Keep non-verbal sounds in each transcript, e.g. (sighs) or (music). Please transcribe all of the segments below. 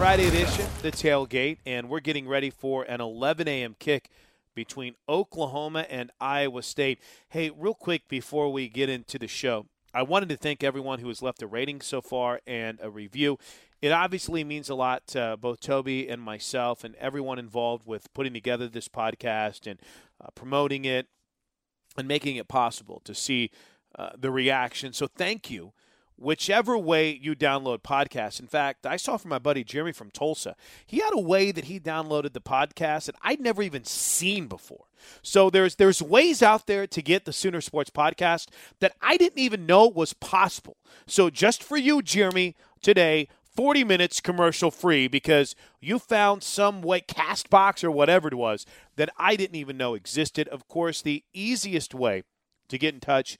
Friday edition, the tailgate, and we're getting ready for an 11 a.m. kick between Oklahoma and Iowa State. Hey, real quick before we get into the show, I wanted to thank everyone who has left a rating so far and a review. It obviously means a lot to both Toby and myself and everyone involved with putting together this podcast and uh, promoting it and making it possible to see uh, the reaction. So thank you whichever way you download podcasts. In fact, I saw from my buddy Jeremy from Tulsa, he had a way that he downloaded the podcast that I'd never even seen before. So there's there's ways out there to get the Sooner Sports podcast that I didn't even know was possible. So just for you, Jeremy, today. 40 minutes commercial free because you found some way, Castbox or whatever it was, that I didn't even know existed. Of course, the easiest way to get in touch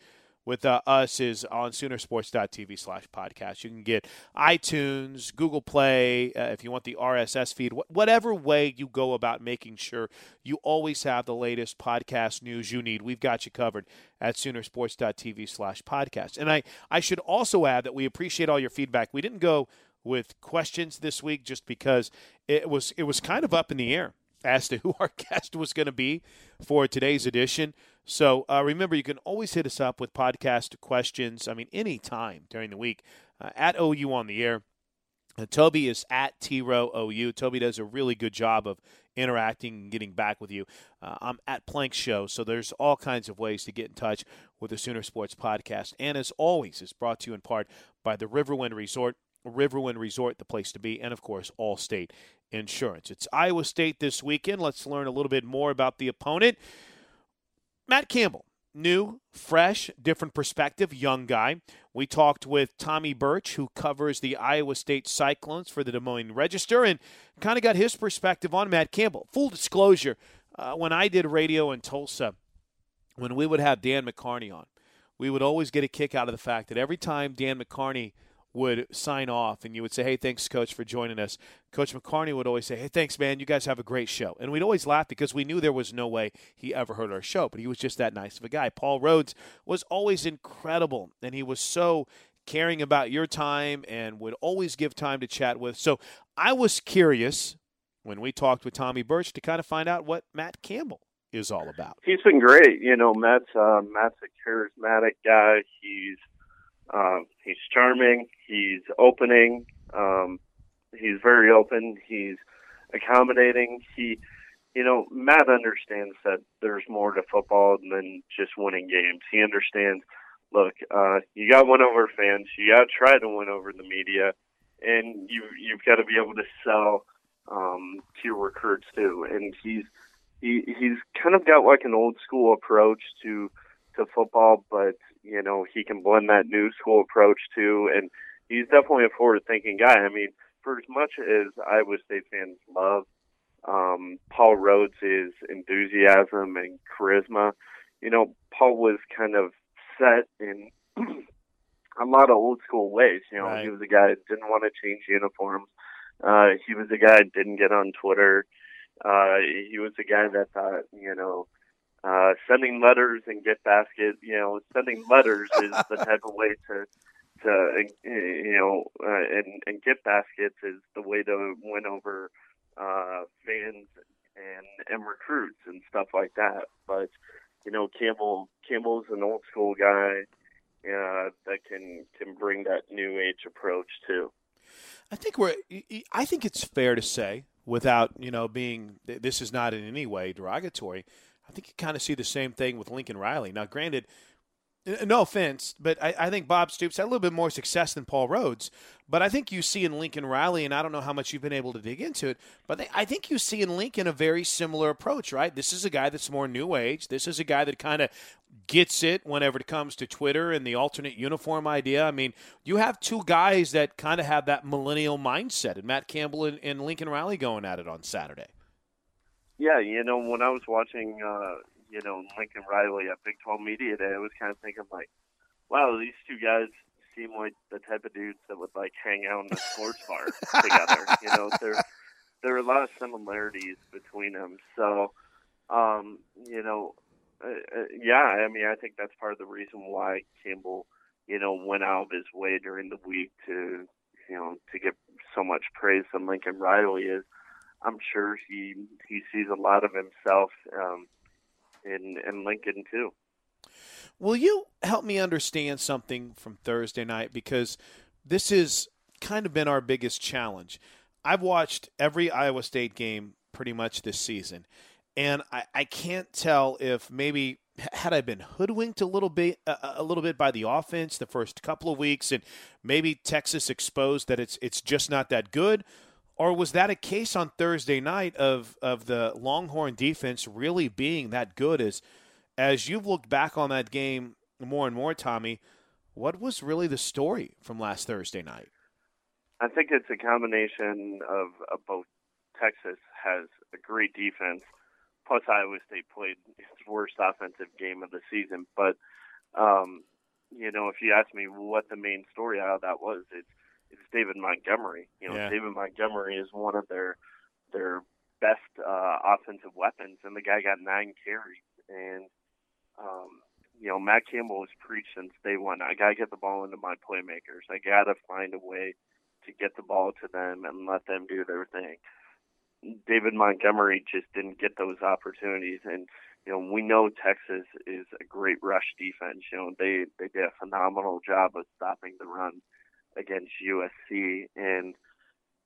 with uh, us is on Soonersports.tv slash podcast. You can get iTunes, Google Play, uh, if you want the RSS feed, wh- whatever way you go about making sure you always have the latest podcast news you need. We've got you covered at Soonersports.tv slash podcast. And I, I should also add that we appreciate all your feedback. We didn't go with questions this week just because it was it was kind of up in the air as to (laughs) who our guest was going to be for today's edition. So uh, remember, you can always hit us up with podcast questions. I mean, any time during the week uh, at OU on the air. Uh, Toby is at T-Row OU. Toby does a really good job of interacting and getting back with you. Uh, I'm at Plank Show, so there's all kinds of ways to get in touch with the Sooner Sports Podcast. And as always, it's brought to you in part by the Riverwind Resort. Riverwind Resort, the place to be, and of course, Allstate Insurance. It's Iowa State this weekend. Let's learn a little bit more about the opponent. Matt Campbell, new, fresh, different perspective, young guy. We talked with Tommy Birch, who covers the Iowa State Cyclones for the Des Moines Register, and kind of got his perspective on Matt Campbell. Full disclosure, uh, when I did radio in Tulsa, when we would have Dan McCarney on, we would always get a kick out of the fact that every time Dan McCarney – would sign off and you would say, Hey, thanks, coach, for joining us. Coach McCarney would always say, Hey, thanks, man. You guys have a great show. And we'd always laugh because we knew there was no way he ever heard our show, but he was just that nice of a guy. Paul Rhoads was always incredible, and he was so caring about your time and would always give time to chat with. So I was curious when we talked with Tommy Birch to kind of find out what Matt Campbell is all about. He's been great. You know, Matt's uh, Matt's a charismatic guy. He's um, he's charming. He's opening. Um, he's very open. He's accommodating. He, you know, Matt understands that there's more to football than just winning games. He understands. Look, uh, you got to win over fans. You got to try to win over the media, and you you've got to be able to sell um, to your recruits too. And he's he he's kind of got like an old school approach to to football, but you know he can blend that new school approach too. And he's definitely a forward thinking guy. I mean, for as much as Iowa State fans love um, Paul Rhoads' enthusiasm and charisma, you know, Paul was kind of set in (clears throat) a lot of old school ways. You know, Right. he was a guy that didn't want to change uniforms. Uh, he was a guy that didn't get on Twitter. Uh, he was a guy that thought, you know, uh, sending letters and get basket, you know, sending letters is the (laughs) type of way to, to, uh, you know, uh, and, and get baskets is the way to win over, uh, fans and, and recruits and stuff like that. But, you know, Campbell, Campbell's an old school guy, uh, that can, can bring that new age approach too. I think we're. I think it's fair to say, without you know being. This is not in any way derogatory. I think you kind of see the same thing with Lincoln Riley. Now, granted, no offense, but I, I think Bob Stoops had a little bit more success than Paul Rhoads. But I think you see in Lincoln Riley, and I don't know how much you've been able to dig into it, but they, I think you see in Lincoln a very similar approach, right? This is a guy that's more new age. This is a guy that kind of gets it whenever it comes to Twitter and the alternate uniform idea. I mean, you have two guys that kind of have that millennial mindset, and Matt Campbell and, and Lincoln Riley going at it on Saturday. Yeah, you know, when I was watching, uh, you know, Lincoln Riley at Big 12 Media Day, I was kind of thinking, like, wow, these two guys seem like the type of dudes that would, like, hang out in the sports bar (laughs) together. You know, there, there are a lot of similarities between them. So, um, you know, uh, uh, yeah, I mean, I think that's part of the reason why Campbell, you know, went out of his way during the week to, you know, to get so much praise from Lincoln Riley is I'm sure he he sees a lot of himself um, in in Lincoln too. Will you help me understand something from Thursday night? Because this has kind of been our biggest challenge. I've watched every Iowa State game pretty much this season, and I, I can't tell if maybe had I been hoodwinked a little bit a, a little bit by the offense the first couple of weeks, and maybe Texas exposed that it's it's just not that good, or was that a case on Thursday night of of the Longhorn defense really being that good as as you've looked back on that game more and more, Tommy, what was really the story from last Thursday night? I think it's a combination of, of both. Texas has a great defense, plus Iowa State played its worst offensive game of the season. But um, you know, if you ask me what the main story out of that was, it's it's David Montgomery. You know, Yeah. David Montgomery is one of their their best uh, offensive weapons, and the guy got nine carries. And um, you know, Matt Campbell has preached since day one. I gotta get the ball into my playmakers. I gotta find a way to get the ball to them and let them do their thing. David Montgomery just didn't get those opportunities, and you know we know Texas is a great rush defense. You know they they did a phenomenal job of stopping the run against USC, and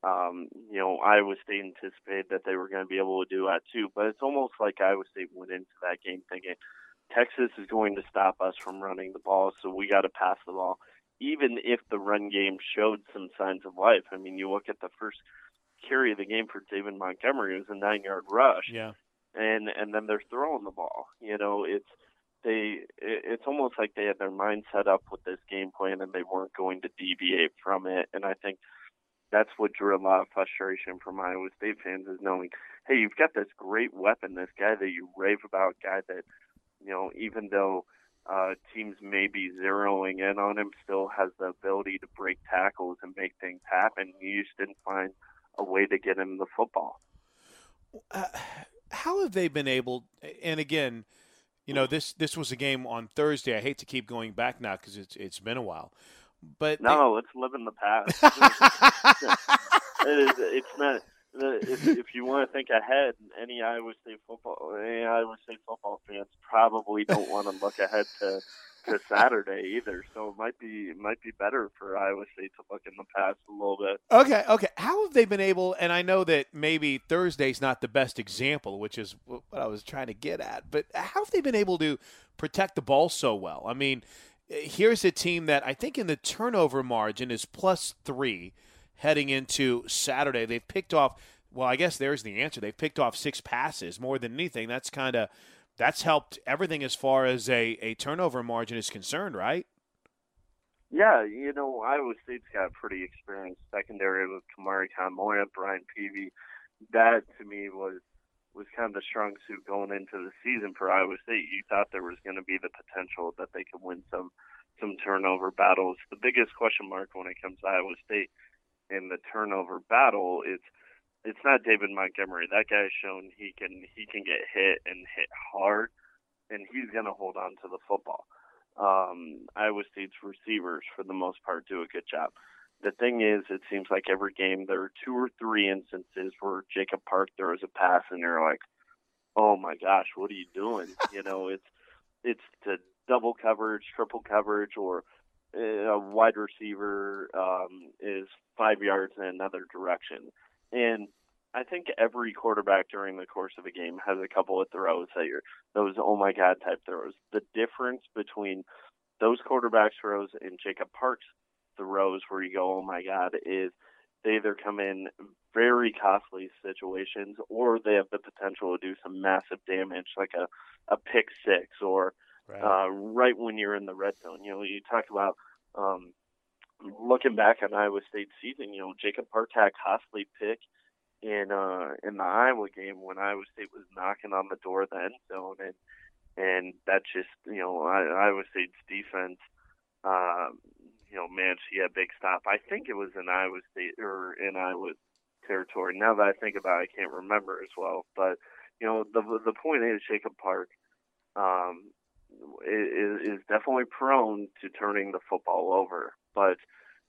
um, you know Iowa State anticipated that they were going to be able to do that too. But it's almost like Iowa State went into that game thinking Texas is going to stop us from running the ball, so we got to pass the ball. Even if the run game showed some signs of life, I mean, you look at the first carry of the game for David Montgomery, it was a nine-yard rush Yeah. and and then they're throwing the ball. You know, it's they it, it's almost like they had their mind set up with this game plan and they weren't going to deviate from it. And I think that's what drew a lot of frustration from Iowa State fans is knowing, hey, you've got this great weapon, this guy that you rave about, guy that you know, even though uh, teams may be zeroing in on him, still has the ability to break tackles and make things happen. You just didn't find a way to get him the football. Uh, how have they been able? And again, you know this this was a game on Thursday. I hate to keep going back now because it's it's been a while, but No, let's live in the past. (laughs) (laughs) it is, it's not. if, if you want to think ahead, any Iowa State football, any Iowa State football fans probably don't want to look ahead to to Saturday either. So it might be it might be better for Iowa State to look in the past a little bit. Okay, okay. How have they been able? And I know that maybe Thursday's not the best example, which is what I was trying to get at. But how have they been able to protect the ball so well? I mean, here's a team that I think in the turnover margin is plus three heading into Saturday. They've picked off. Well, I guess there's the answer. They've picked off six passes more than anything. That's kind of that's helped everything as far as a, a turnover margin is concerned, right? Yeah, you know, Iowa State's got a pretty experienced secondary with Kamari Kamoya, Brian Peavy. That to me was was kind of the strong suit going into the season for Iowa State. You thought there was going to be the potential that they could win some some turnover battles. The biggest question mark when it comes to Iowa State in the turnover battle is it's not David Montgomery. That guy's shown he can he can get hit and hit hard, and he's going to hold on to the football. Um, Iowa State's receivers, for the most part, do a good job. The thing is, it seems like every game there are two or three instances where Jacob Park throws a pass, and you're like, "Oh my gosh, what are you doing?" (laughs) you know, it's it's the double coverage, triple coverage, or a wide receiver um, is five yards in another direction and I think every quarterback during the course of a game has a couple of throws that you're those oh my god type throws. The difference between those quarterbacks throws and Jacob Parks throws where you go, oh my god, is they either come in very costly situations or they have the potential to do some massive damage, like a, a pick six or right. Uh, right when you're in the red zone. You know, you talk about um, looking back on Iowa State season, you know, Jacob Park had costly pick in uh in the Iowa game when Iowa State was knocking on the door of the end zone and and that just you know Iowa State's defense um you know managed to get a big stop. I think it was in Iowa State or in Iowa territory. Now that I think about it, I can't remember as well. But you know the the point is Jacob Park um is, is definitely prone to turning the football over but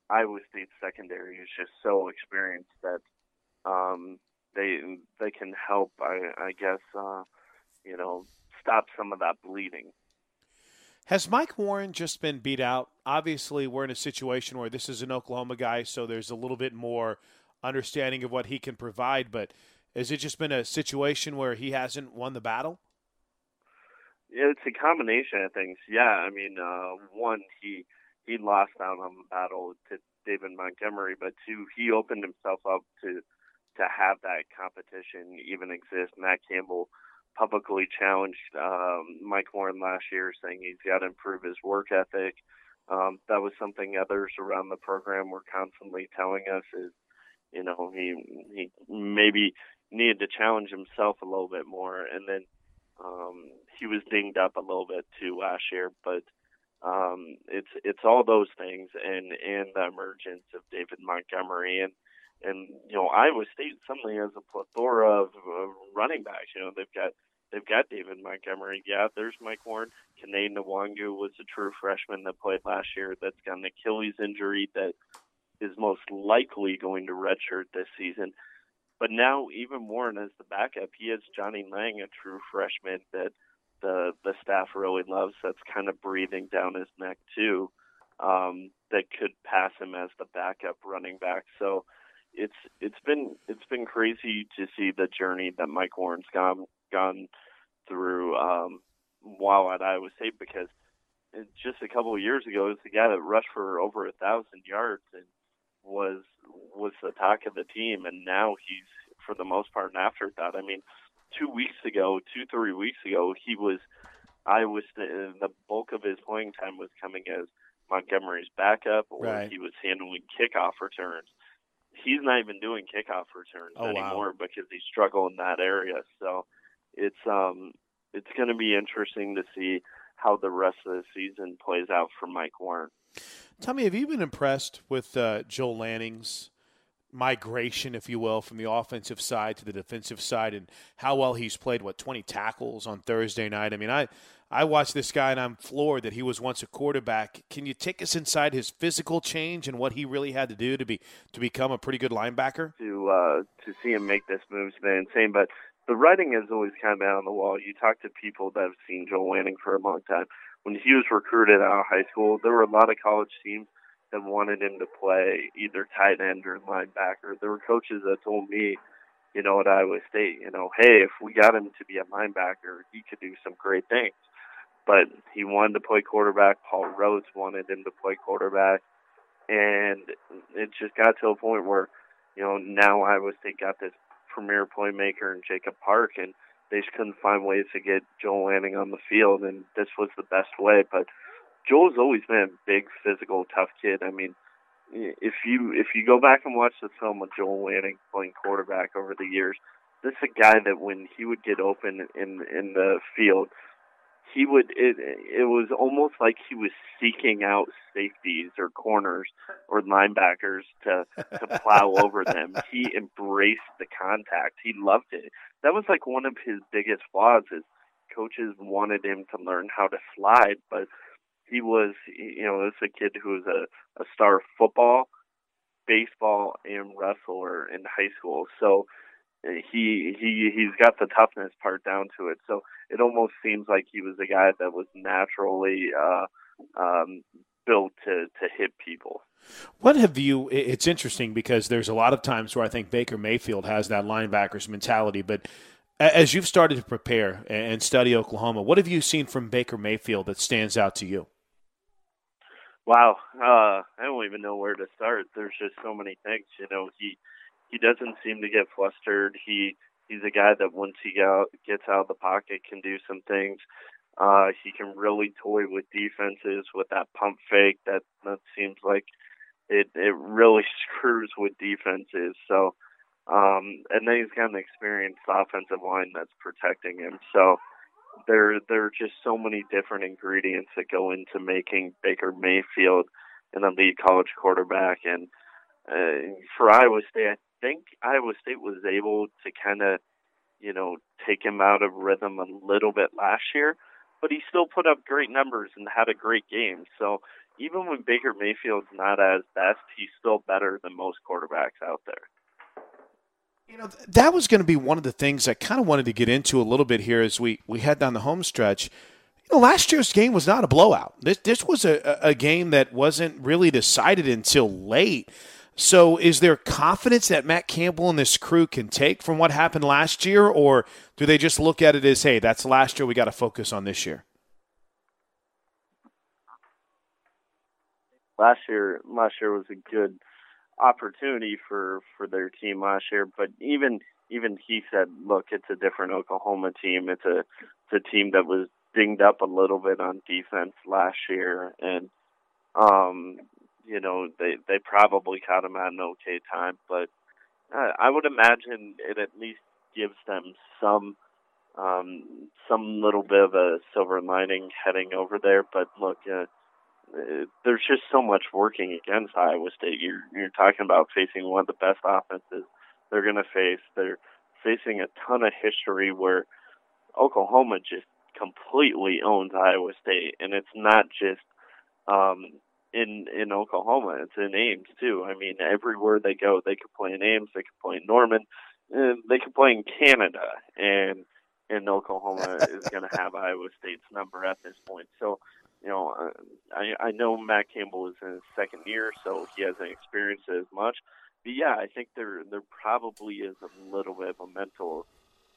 Iowa State's secondary is just so experienced that um, they they can help. I, I guess uh, you know stop some of that bleeding. Has Mike Warren just been beat out? Obviously, we're in a situation where this is an Oklahoma guy, so there's a little bit more understanding of what he can provide. But has it just been a situation where he hasn't won the battle? Yeah, it's a combination of things. Yeah, I mean, uh, one, he he lost out on the battle to David Montgomery, but two, he opened himself up to to have that competition even exist. Matt Campbell publicly challenged um, Mike Warren last year, saying he's got to improve his work ethic. Um, that was something others around the program were constantly telling us is, you know, he he maybe needed to challenge himself a little bit more, and then um, he was dinged up a little bit too last year, but um, it's it's all those things and and the emergence of David Montgomery and and you know Iowa State suddenly has a plethora of uh, running backs. You know they've got they've got David Montgomery. Yeah, there's Mike Warren. Kene Nwangwu was a true freshman that played last year. That's got an Achilles injury that is most likely going to redshirt this season. But now even Warren as the backup, he has Johnnie Lang, a true freshman that really loves. That's kind of breathing down his neck too. Um, that could pass him as the backup running back. So it's it's been it's been crazy to see the journey that Mike Warren's gone gone through um, while at Iowa State because just a couple of years ago, it was the guy that rushed for over a thousand yards and was was the talk of the team, and now he's for the most part an afterthought. I mean, two weeks ago, two three weeks ago, he was. I was the, the bulk of his playing time was coming as Montgomery's backup, or right. he was handling kickoff returns. He's not even doing kickoff returns oh, anymore wow. because he struggled in that area. So it's um it's going to be interesting to see how the rest of the season plays out for Mike Warren. Tell me, have you been impressed with uh, Joel Lanning's migration, if you will, from the offensive side to the defensive side, and how well he's played. What twenty tackles on Thursday night? I mean, I I watch this guy and I'm floored that he was once a quarterback. Can you take us inside his physical change and what he really had to do to be to become a pretty good linebacker? To uh, to see him make this move's been insane, but the writing has always kind of been on the wall. You talk to people that have seen Joel Lanning for a long time. When he was recruited out of high school, there were a lot of college teams that wanted him to play either tight end or linebacker. There were coaches that told me, you know, at Iowa State, you know, hey, if we got him to be a linebacker, he could do some great things but he wanted to play quarterback. Paul Rhoads wanted him to play quarterback, and it just got to a point where, you know, now Iowa State got this premier playmaker in Jacob Park, and they just couldn't find ways to get Joel Lanning on the field, and this was the best way. But Joel's always been a big, physical, tough kid. I mean, if you if you go back and watch the film of Joel Lanning playing quarterback over the years, this is a guy that when he would get open in in the field he would it it was almost like he was seeking out safeties or corners or linebackers to to plow (laughs) over them. He embraced the contact. He loved it. That was like one of his biggest flaws is coaches wanted him to learn how to slide, but he was you know, this a kid who was a, a star football, baseball and wrestler in high school. So he he he's got the toughness part down to it. So it almost seems like he was a guy that was naturally uh, um, built to to hit people. What have you? It's interesting because there's a lot of times where I think Baker Mayfield has that linebacker's mentality, but as you've started to prepare and study Oklahoma, what have you seen from Baker Mayfield that stands out to you? Wow, uh, I don't even know where to start. There's just so many things. You know, he he doesn't seem to get flustered. He he's a guy that once he get, gets out of the pocket can do some things. Uh, he can really toy with defenses with that pump fake. That that seems like it it really (laughs) screws with defenses. So, um, and then he's got an experienced offensive line that's protecting him. So there there are just so many different ingredients that go into making Baker Mayfield an elite college quarterback. And uh, for Iowa State, think Iowa State was able to kind of, you know, take him out of rhythm a little bit last year, but he still put up great numbers and had a great game. So even when Baker Mayfield's not as best, he's still better than most quarterbacks out there. You know, that was going to be one of the things I kind of wanted to get into a little bit here as we, we head down the home stretch. You know, last year's game was not a blowout. This this was a, a game that wasn't really decided until late. So, is there confidence that Matt Campbell and this crew can take from what happened last year, or do they just look at it as, hey, that's last year, we got to focus on this year? Last year, last year was a good opportunity for for their team last year, but even even he said, look, it's a different Oklahoma team. It's a it's a team that was dinged up a little bit on defense last year, and um, you know, they they probably caught him at an okay time, but uh, I would imagine it at least gives them some um, some little bit of a silver lining heading over there. But look, uh, uh, there's just so much working against Iowa State. You're you're talking about facing one of the best offenses they're going to face. They're facing a ton of history where Oklahoma just completely owns Iowa State, and it's not just um, in in Oklahoma. It's in Ames too. I mean, everywhere they go, they could play in Ames, they could play in Norman, and they could play in Canada, and and Oklahoma (laughs) is going to have Iowa State's number at this point. So, you know, uh, I I know Matt Campbell is in his second year, so he hasn't experienced it as much. But yeah, I think there there probably is a little bit of a mental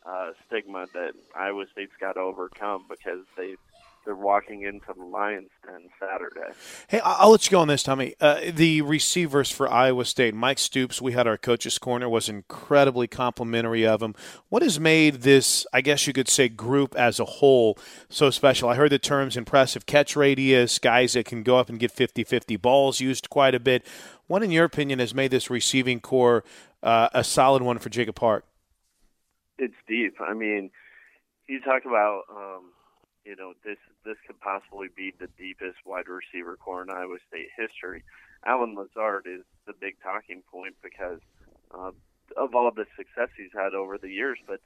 uh, stigma that Iowa State's got to overcome because they they're walking into the Lions Den Saturday. Hey, I'll let you go on this, Tommy. Uh, the receivers for Iowa State, Mike Stoops, we had our coaches corner, was incredibly complimentary of him. What has made this, I guess you could say, group as a whole so special? I heard the terms impressive catch radius, guys that can go up and get 50-50 balls used quite a bit. What, in your opinion, has made this receiving corps uh, a solid one for Jacob Park? It's deep. I mean, you talk about um, you know this this could possibly be the deepest wide receiver corps in Iowa State history. Allen Lazard is the big talking point because uh, of all the success he's had over the years, but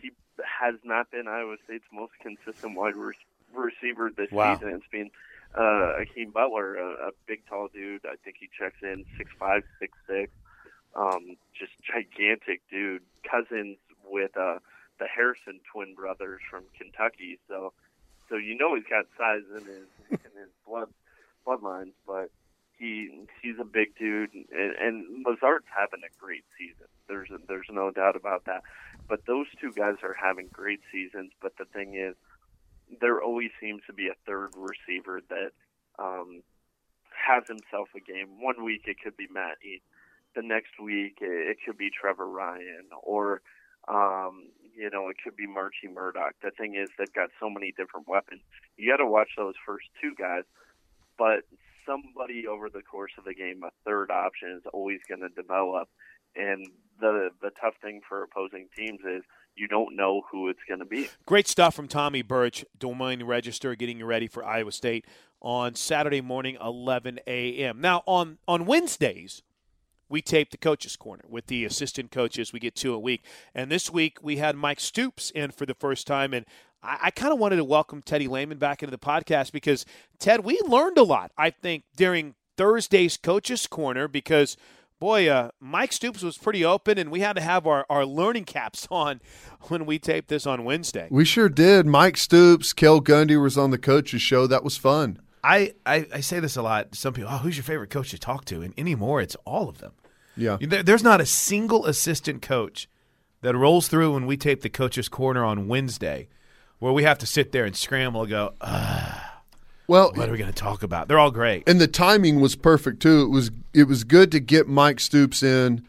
he has not been Iowa State's most consistent wide re- receiver this Wow. season. It's been uh, Hakeem Butler, a, a big, tall dude. I think he checks in six five, six six. Um, just gigantic dude. Cousins with uh, the Harrison twin brothers from Kentucky. So, so you know he's got size in his in his blood bloodlines, but he he's a big dude, and, and Lazard's having a great season. There's there's no doubt about that. But those two guys are having great seasons. But the thing is, there always seems to be a third receiver that um, has himself a game. One week it could be Matt Eaton. The next week it, it could be Trever Ryen, or um, you know it could be Marchie Murdock. The thing is, they've got so many different weapons. You got to watch those first two guys, but somebody over the course of the game, a third option is always going to develop. And the the tough thing for opposing teams is you don't know who it's going to be. Great stuff from Tommy Birch, Moines Register, getting you ready for Iowa State on Saturday morning, 11 a.m. Now, on, on Wednesdays, we tape the coaches' corner with the assistant coaches. We get two a week. And this week, we had Mike Stoops in for the first time. And I, I kind of wanted to welcome Teddy Lehman back into the podcast because, Ted, we learned a lot, I think, during Thursday's coaches' corner because – boy, uh, Mike Stoops was pretty open, and we had to have our, our learning caps (laughs) on when we taped this on Wednesday. We sure did. Mike Stoops, Cale Gundy was on the coaches show. That was fun. I, I, I say this a lot. Some people, oh, who's your favorite coach to talk to? And anymore, it's all of them. Yeah. There's not a single assistant coach that rolls through when we tape the coach's corner on Wednesday where we have to sit there and scramble and go, ah. Well, what are we going to talk about? They're all great, and the timing was perfect too. It was it was good to get Mike Stoops in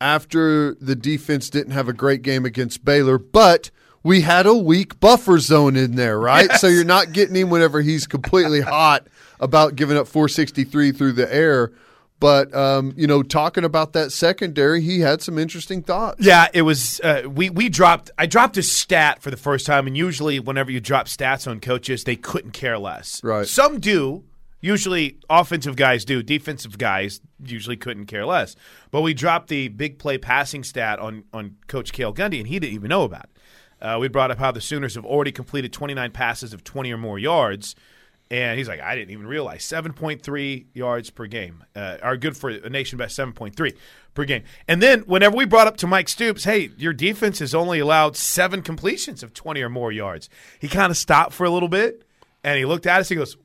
after the defense didn't have a great game against Baylor, but we had a weak buffer zone in there, right? Yes. So you're not getting him whenever he's completely hot about giving up 463 through the air. But um, you know, talking about that secondary, he had some interesting thoughts. Yeah, it was. Uh, we we dropped. I dropped a stat for the first time, and usually, whenever you drop stats on coaches, they couldn't care less. Right. Some do. Usually, offensive guys do. Defensive guys usually couldn't care less. But we dropped the big play passing stat on on Coach Cale Gundy, and he didn't even know about it. Uh, we brought up how the Sooners have already completed 29 passes of 20 or more yards. And he's like, I didn't even realize 7.3 yards per game uh, are good for a nation best 7.3 per game. And then whenever we brought up to Mike Stoops, hey, your defense has only allowed seven completions of 20 or more yards. He kind of stopped for a little bit and he looked at us. He goes,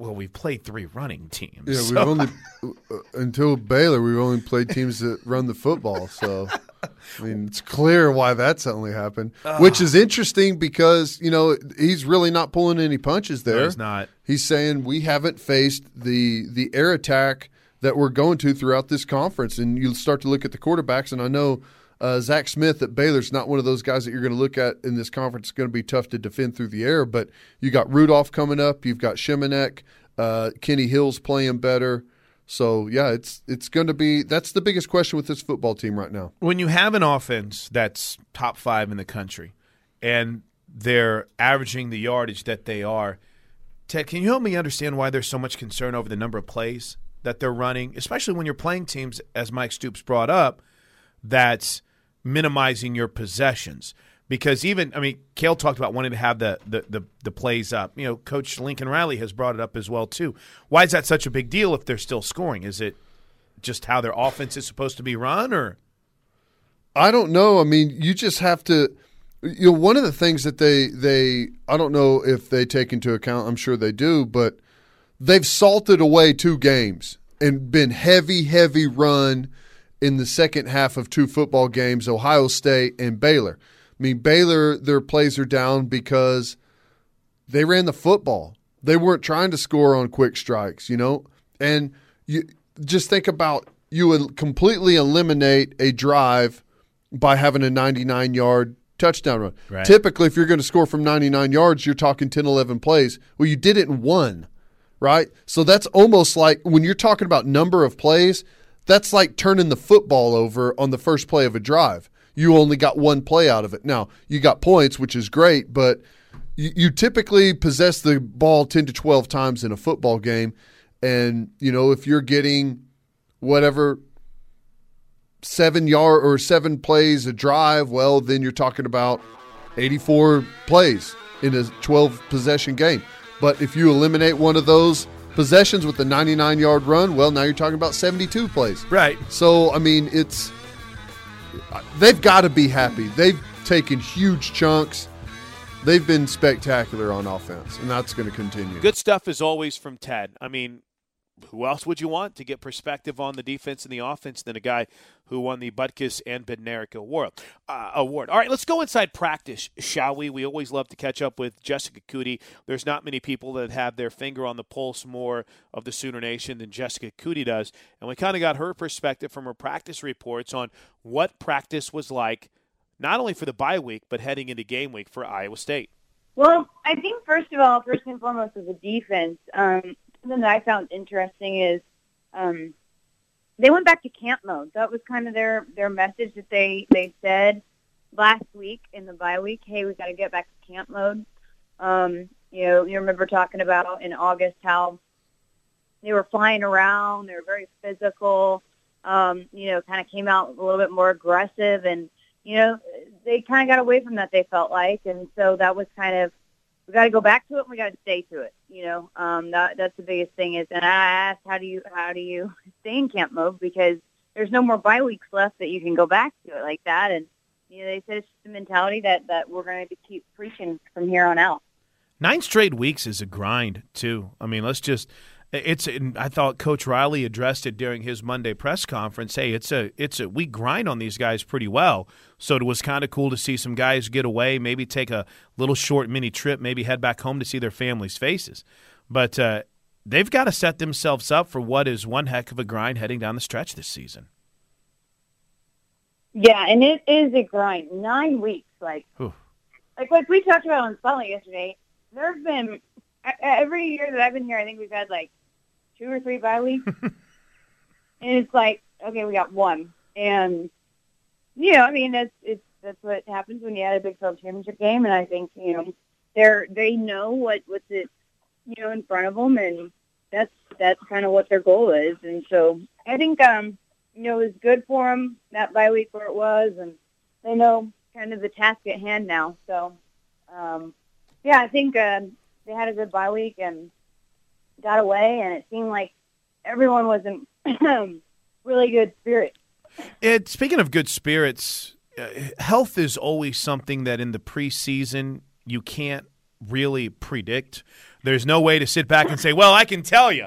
well, we've played three running teams. Yeah, so. we've only (laughs) uh, until Baylor, we've only played teams that run the football. So, I mean, it's clear why that suddenly happened. Uh, which is interesting because you know he's really not pulling any punches there. No, he's not. He's saying we haven't faced the the air attack that we're going to throughout this conference, and you start to look at the quarterbacks, and I know. Uh, Zach Smith at Baylor's not one of those guys that you're going to look at in this conference. It's going to be tough to defend through the air, but you got Rudolph coming up. You've got Shimonek. Uh, Kenny Hill's playing better. So yeah, it's it's going to be that's the biggest question with this football team right now. When you have an offense that's top five in the country, and they're averaging the yardage that they are, Ted, can you help me understand why there's so much concern over the number of plays that they're running, especially when you're playing teams, as Mike Stoops brought up, that's minimizing your possessions. Because even I mean, Cale talked about wanting to have the, the, the, the, plays up. You know, Coach Lincoln Riley has brought it up as well too. Why is that such a big deal if they're still scoring? Is it just how their offense is supposed to be run, or I don't know. I mean, you just have to. You know, one of the things that they they I don't know if they take into account. I'm sure they do, but they've salted away two games and been heavy, heavy run in the second half of two football games, Ohio State and Baylor. I mean, Baylor, their plays are down because they ran the football. They weren't trying to score on quick strikes, you know? And you just think about you would completely eliminate a drive by having a 99 yard touchdown run. Right. Typically, if you're going to score from 99 yards, you're talking 10, 11 plays. Well, you did it in one, right? So that's almost like when you're talking about number of plays, that's like turning the football over on the first play of a drive you only got one play out of it. Now, you got points, which is great, but you, you typically possess the ball 10 to 12 times in a football game. And, you know, if you're getting whatever seven yard or seven plays a drive, well, then you're talking about 84 plays in a 12 possession game. But if you eliminate one of those possessions with the 99 yard run, well, now you're talking about 72 plays. Right. So, I mean, it's they've got to be happy. They've taken huge chunks. They've been spectacular on offense, and that's going to continue. Good stuff as always from Ted. I mean, who else would you want to get perspective on the defense and the offense than a guy who won the Butkus and Bednarik award? Uh, award. All right, let's go inside practice, shall we? We always love to catch up with Jessica Coody. There's not many people that have their finger on the pulse more of the Sooner Nation than Jessica Coody does, and we kind of got her perspective from her practice reports on what practice was like, not only for the bye week but heading into game week for Iowa State. Well, I think first of all, first and foremost, as the defense, um, something that I found interesting is um, they went back to camp mode. That was kind of their their message that they they said last week in the bye week. Hey, we got to get back to camp mode. Um, you know, you remember talking about in August how they were flying around. They were very physical. Um, you know, kind of came out a little bit more aggressive, and you know, they kind of got away from that. They felt like, and so that was kind of we got to go back to it. and We got to stay to it. You know, um, that that's the biggest thing is. And I asked, how do you how do you stay in camp mode because there's no more bye weeks left that you can go back to it like that. And you know, they said it's just a mentality that that we're going to keep preaching from here on out. Nine straight weeks is a grind too. I mean, let's just it's. I thought Coach Riley addressed it during his Monday press conference. Hey, it's a. It's a. We grind on these guys pretty well. So it was kind of cool to see some guys get away, maybe take a little short mini trip, maybe head back home to see their families' faces. But uh, they've got to set themselves up for what is one heck of a grind heading down the stretch this season. Yeah, and it is a grind. Nine weeks, like, like like we talked about on Spotlight yesterday. There have been every year that I've been here, I think we've had like two or three bye weeks, (laughs) and it's like, okay, we got one, and you know, I mean, that's it's that's what happens when you had a Big 12 championship game, and I think you know they're they know what what's it you know in front of them, and that's that's kind of what their goal is, and so I think um you know it was good for them that bye week where it was, and they know kind of the task at hand now. So um yeah, I think uh, they had a good bye week. And got away, and it seemed like everyone was in (clears throat) really good spirits. It, speaking of good spirits, uh, health is always something that in the preseason you can't really predict. There's no way to sit back and say, "Well, I can tell you."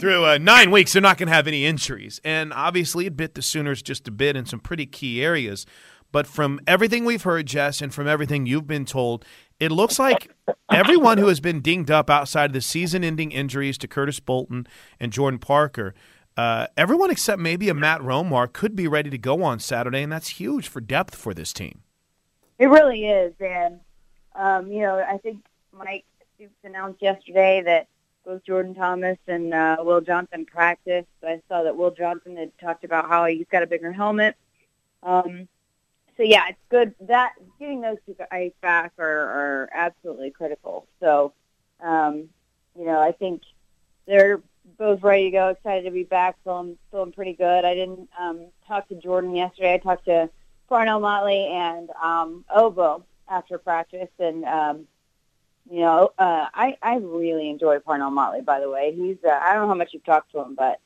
Through uh, nine weeks, they're not going to have any injuries. And obviously, it bit the Sooners just a bit in some pretty key areas. But from everything we've heard, Jess, and from everything you've been told, it looks like everyone who has been dinged up outside of the season ending injuries to Curtis Bolton and Jordan Parker, uh, everyone except maybe a Matt Romar could be ready to go on Saturday, and that's huge for depth for this team. It really is, and um, you know, I think Mike Stoops announced yesterday that both Jordan Thomas and uh, Will Johnson practiced. I saw that Will Johnson had talked about how he's got a bigger helmet. Um, so yeah, it's good that getting those two guys back are, are absolutely critical. So, um, you know, I think they're both ready to go, excited to be back, feeling feeling pretty good. I didn't um, talk to Jordan yesterday. I talked to Parnell Motley and um, Obo after practice, and um, you know, uh, I I really enjoy Parnell Motley. By the way, he's uh, I don't know how much you've talked to him, but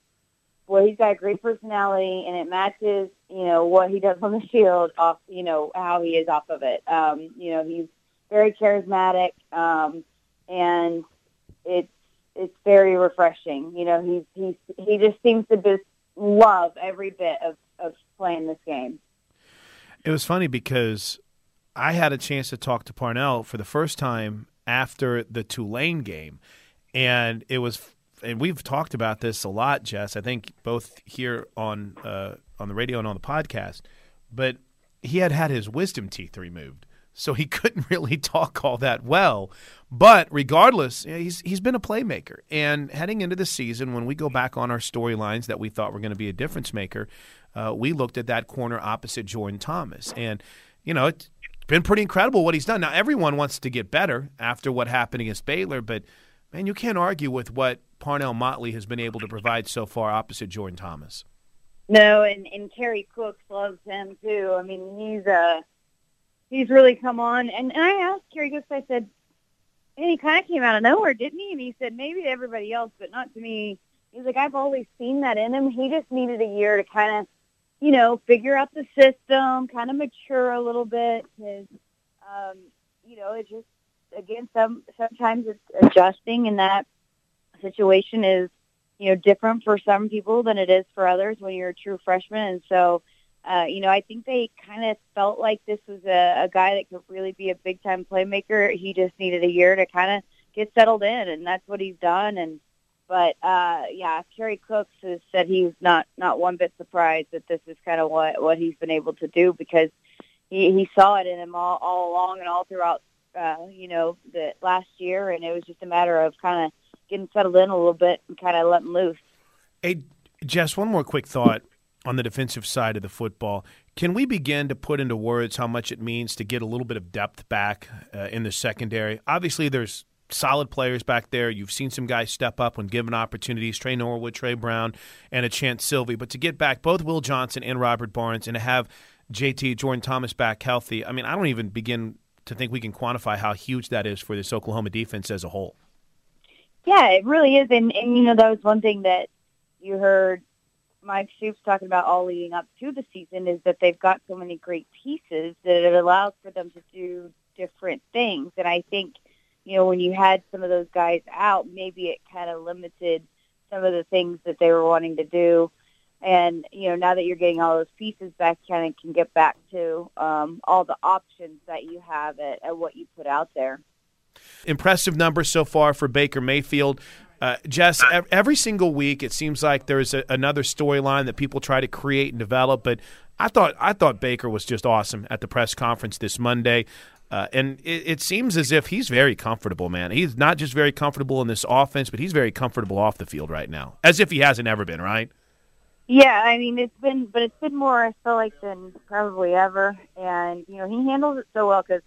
boy, he's got a great personality, and it matches you know what he does on the field off you know how he is off of it. Um, you know, he's very charismatic, um, and it's it's very refreshing. You know, he's he's he just seems to just love every bit of of playing this game. It was funny because I had a chance to talk to Parnell for the first time after the Tulane game, and it was. And we've talked about this a lot, Jess. I think both here on uh, on the radio and on the podcast. But he had had his wisdom teeth removed, so he (laughs) couldn't really talk all that well. But regardless, he's he's been a playmaker. And heading into the season, when we go back on our storylines that we thought were going to be a difference maker, uh, we looked at that corner opposite Jordan Thomas, and you know it's been pretty incredible what he's done. Now everyone wants to get better after what happened against Baylor, but man, you can't argue with what Parnell Motley has been able to provide so far opposite Jordan Thomas. No, and and Kerry Cooks loves him too. I mean, he's uh he's really come on. And, and I asked Kerry Cooks. I said, And he kind of came out of nowhere, didn't he? And he said maybe to everybody else, but not to me. He's like, I've always seen that in him. He just needed a year to kind of, you know, figure out the system, kind of mature a little bit. His, um, you know, it just again, some sometimes it's adjusting, and that situation is, you know, different for some people than it is for others when you're a true freshman. And so, uh, you know, I think they kind of felt like this was a, a guy that could really be a big time playmaker. He just needed a year to kind of get settled in, and that's what he's done. And but uh, yeah, Kerry Cooks has said he's not not one bit surprised that this is kind of what what he's been able to do because he he saw it in him all all along and all throughout uh, you know the last year, and it was just a matter of kind of getting settled in a little bit and kind of letting loose. Hey, Jess, one more quick thought on the defensive side of the football. Can we begin to put into words how much it means to get a little bit of depth back uh, in the secondary? Obviously, there's solid players back there. You've seen some guys step up when given opportunities Tre Norwood, Tre Brown, and a Chanse Sylvie. But to get back both Will Johnson and Robert Barnes and to have JT, Jordan Thomas back healthy, I mean, I don't even begin to think we can quantify how huge that is for this Oklahoma defense as a whole. Yeah, it really is. And, and you know, that was one thing that you heard Mike Stoops talking about all leading up to the season is that they've got so many great pieces that it allows for them to do different things. And I think, you know, when you had some of those guys out, maybe it kind of limited some of the things that they were wanting to do. And, you know, now that you're getting all those pieces back, kind of can get back to um, all the options that you have at, at what you put out there. Impressive numbers so far for Baker Mayfield. Uh, Jess, every single week it seems like there's a, another storyline that people try to create and develop. But I thought I thought Baker was just awesome at the press conference this Monday, uh, and it, it, seems as if he's very comfortable. Man, he's not just very comfortable in this offense, but he's very comfortable off the field right now, as if he hasn't ever been. Right? Yeah, I mean it's been, but it's been more I feel like than probably ever, and you know he handles it so well because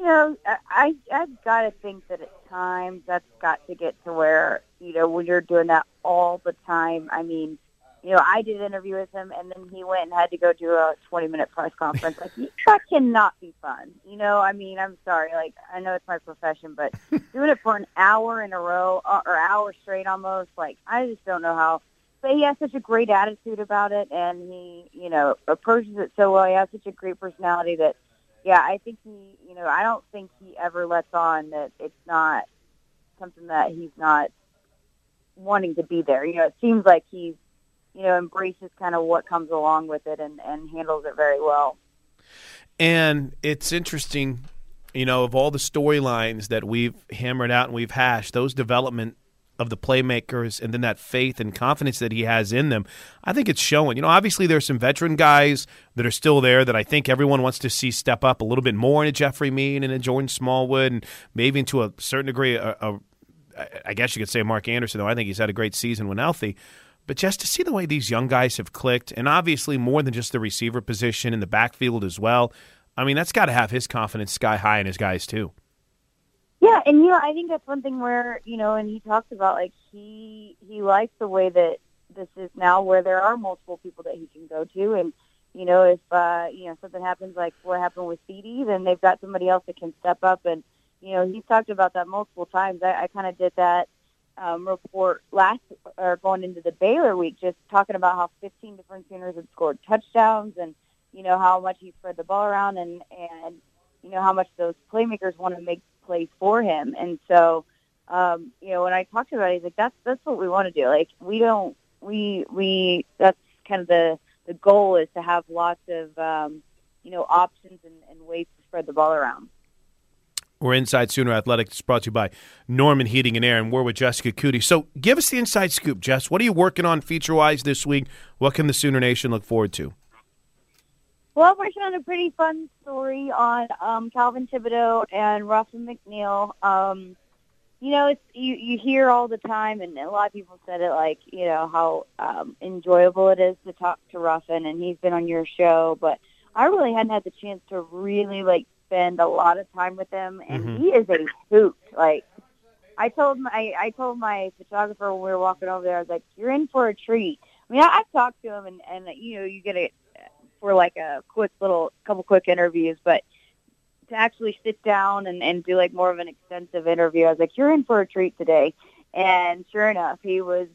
you know, I I've got to think that at times that's got to get to where you know when you're doing that all the time. I mean, you know, I did an interview with him, and then he went and had to go do a 20 minute press conference. Like (laughs) that cannot be fun. You know, I mean, I'm sorry. Like I know it's my profession, but (laughs) doing it for an hour in a row uh, or hour straight almost, like I just don't know how. But he has such a great attitude about it, and he, you know, approaches it so well. He has such a great personality that yeah, I think he, you know, I don't think he ever lets on that it's not something that he's not wanting to be there. You know, it seems like he's, you know, embraces kind of what comes along with it and, and handles it very well. And it's interesting, you know, of all the storylines that we've hammered out and we've hashed, those development of the playmakers and then that faith and confidence that he has in them, I think it's showing. You know, obviously there's some veteran guys that are still there that I think everyone wants to see step up a little bit more into Jeffery Mead and a Jordan Smallwood and maybe into a certain degree, a, a, I guess you could say Mark Andrews, though I think he's had a great season when healthy. But just to see the way these young guys have clicked, and obviously more than just the receiver position in the backfield as well, I mean, that's got to have his confidence sky high in his guys, too. Yeah, and you know, I think that's one thing where you know, and he talks about like he he likes the way that this is now, where there are multiple people that he can go to, and you know, if uh, you know something happens like what happened with CD, then they've got somebody else that can step up, and you know, he's talked about that multiple times. I, I kind of did that um, report last or going into the Baylor week, just talking about how 15 different Sooners had scored touchdowns, and you know how much he spread the ball around, and and you know how much those playmakers want to make place for him. And so, um, you know, when I talked about it, he's like, that's, that's what we want to do. Like, we don't, we, we, that's kind of the, the goal is to have lots of, um, you know, options and, and ways to spread the ball around. We're inside Sooner Athletics, It's brought to you by Norman Heating and Air, and we're with Jessica Coody. So, give us the inside scoop, Jess. What are you working on feature wise this week? What can the Sooner Nation look forward to? Well, working on a pretty fun story on um, Calvin Thibodeaux and Ruffin McNeill. Um, you know, it's you, you hear all the time, and a lot of people said it like, you know, how um, enjoyable it is to talk to Ruffin, and he's been on your show, but I really hadn't had the chance to really like spend a lot of time with him, and mm-hmm. he is a hoot. Like, I told my I told my photographer when we were walking over there, I was like, "You're in for a treat." I mean, I, I've talked to him, and and you know, you get a for like a quick little couple quick interviews, but to actually sit down and, and do like more of an extensive interview. I was like, you're in for a treat today. And sure enough, he was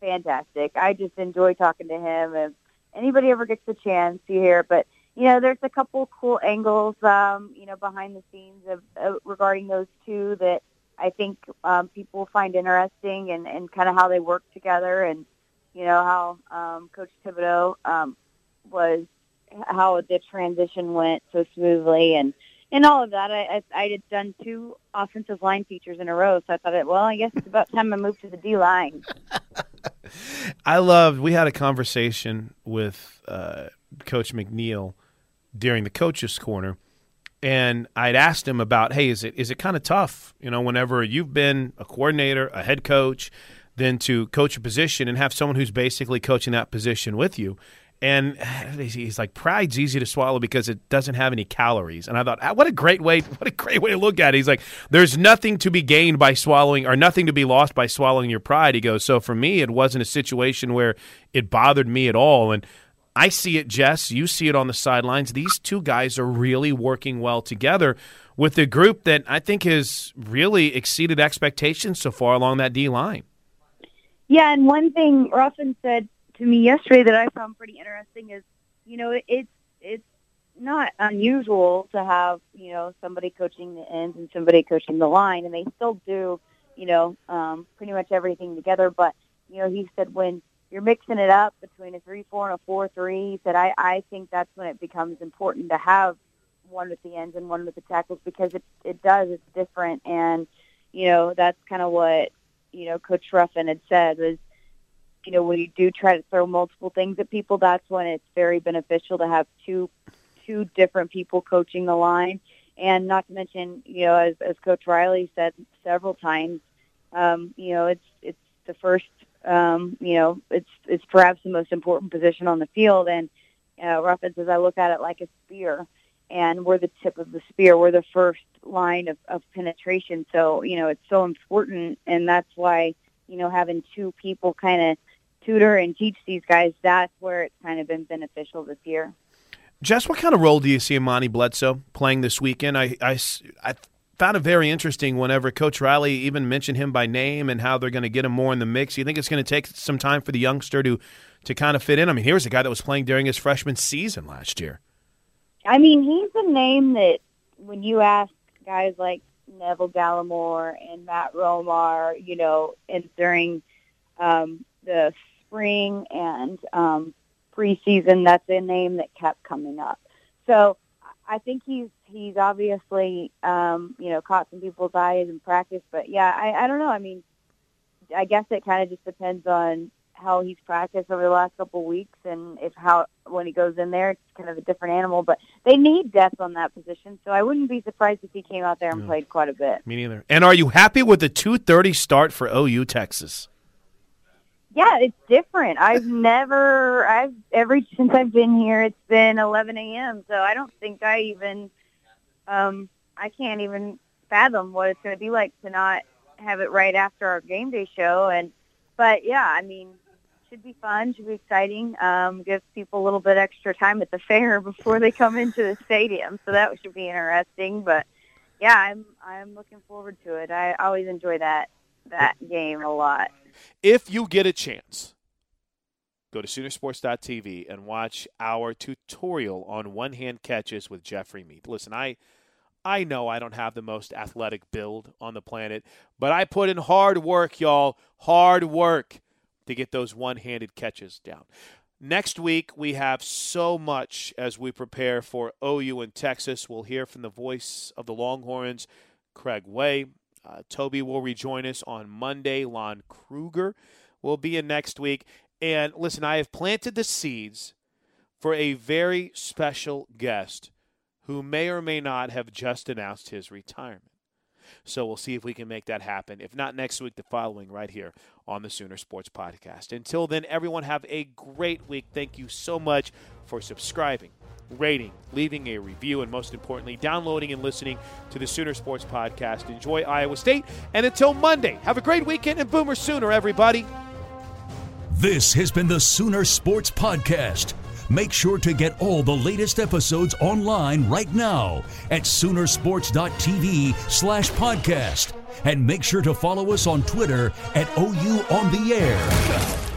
fantastic. I just enjoy talking to him. If anybody ever gets the chance, you hear. But you know, there's a couple cool angles, um, you know, behind the scenes of uh, regarding those two that I think um, people find interesting, and and kind of how they work together, and you know how um, Coach Thibodeaux um, was, how the transition went so smoothly, and and all of that. I, I I had done two offensive line features in a row, so I thought, well, I guess it's about time I moved to the D line. (laughs) I loved. We had a conversation with uh, Coach McNeill during the coaches' corner, and I'd asked him about, hey, is it is it kind of tough, you know, whenever you've been a coordinator, a head coach, then to coach a position and have someone who's basically coaching that position with you. And (sighs) he's like, pride's easy to swallow because it doesn't have any calories. And I thought, ah, what a great way, (laughs) what a great way to look at it. He's like, there's nothing to be gained by swallowing, or nothing to be lost by swallowing your pride. He goes, so for me, it wasn't a situation where it bothered me at all. And I see it, Jess. You see it on the sidelines. These two guys are really working well together with a group that I think has really exceeded expectations so far along that D line. Yeah, and one thing Ruffin said to me yesterday that I found pretty interesting is, you know, it, it's it's not unusual to have you know somebody coaching the ends and somebody coaching the line, and they still do, you know, um, pretty much everything together. But you know, he said when you're mixing it up between a three four and a four three, he said I I think that's when it becomes important to have one with the ends and one with the tackles because it it does it's different and you know that's kind of what you know Coach Ruffin had said was you know, when you do try to throw multiple things at people, that's when it's very beneficial to have two two different people coaching the line. And not to mention, you know, as, as Coach Riley said several times, um, you know, it's it's the first, um, you know, it's it's perhaps the most important position on the field. And uh, Ruffin says, I look at it like a spear, and we're the tip of the spear. We're the first line of, of penetration. So, you know, it's so important, and that's why, you know, having two people kind of tutor and teach these guys, that's where it's kind of been beneficial this year. Jess, what kind of role do you see Amani Bledsoe playing this weekend? I, I, I found it very interesting whenever Coach Riley even mentioned him by name and how they're going to get him more in the mix. You think it's going to take some time for the youngster to to kind of fit in? I mean, here's a guy that was playing during his freshman season last year. I mean, he's a name that when you ask guys like Neville Gallimore and Matt Romar, you know, and during um, the spring and um, preseason, that's a name that kept coming up. So I think he's he's obviously um, you know caught some people's eyes in practice, but yeah, I, I don't know. I mean, I guess it kind of just depends on how he's practiced over the last couple of weeks and if how when he goes in there it's kind of a different animal but they need depth on that position so i wouldn't be surprised if he came out there and played quite a bit me neither and are you happy with the 230 start for ou texas yeah, it's different. I've never, I've ever since I've been here, it's been 11 a.m. So I don't think I even, um, I can't even fathom what it's going to be like to not have it right after our game day show. And, but yeah, I mean, should be fun, should be exciting. Um, gives people a little bit extra time at the fair (laughs) before they come into the stadium, so that should be interesting. But yeah, I'm I'm looking forward to it. I always enjoy that that game a lot. If you get a chance, go to Soonersports.tv and watch our tutorial on one-hand catches with Jeffery Mead. Listen, I I know I don't have the most athletic build on the planet, but I put in hard work, y'all. Hard work to get those one-handed catches down. Next week, we have so much as we prepare for OU in Texas. We'll hear from the voice of the Longhorns, Craig Way. Uh, Toby will rejoin us on Monday. Lon Kruger will be in next week. And listen, I have planted the seeds for a very special guest who may or may not have just announced his retirement. So we'll see if we can make that happen. If not next week, the following right here on the Sooner Sports Podcast. Until then, everyone have a great week. Thank you so much for subscribing rating, leaving a review, and most importantly, downloading and listening to the Sooner Sports Podcast. Enjoy Iowa State. And until Monday, have a great weekend and Boomer Sooner, everybody. This has been the Sooner Sports Podcast, Make sure to get all the latest episodes online right now at Soonersports.tv slash podcast. And make sure to follow us on Twitter at OU On The Air.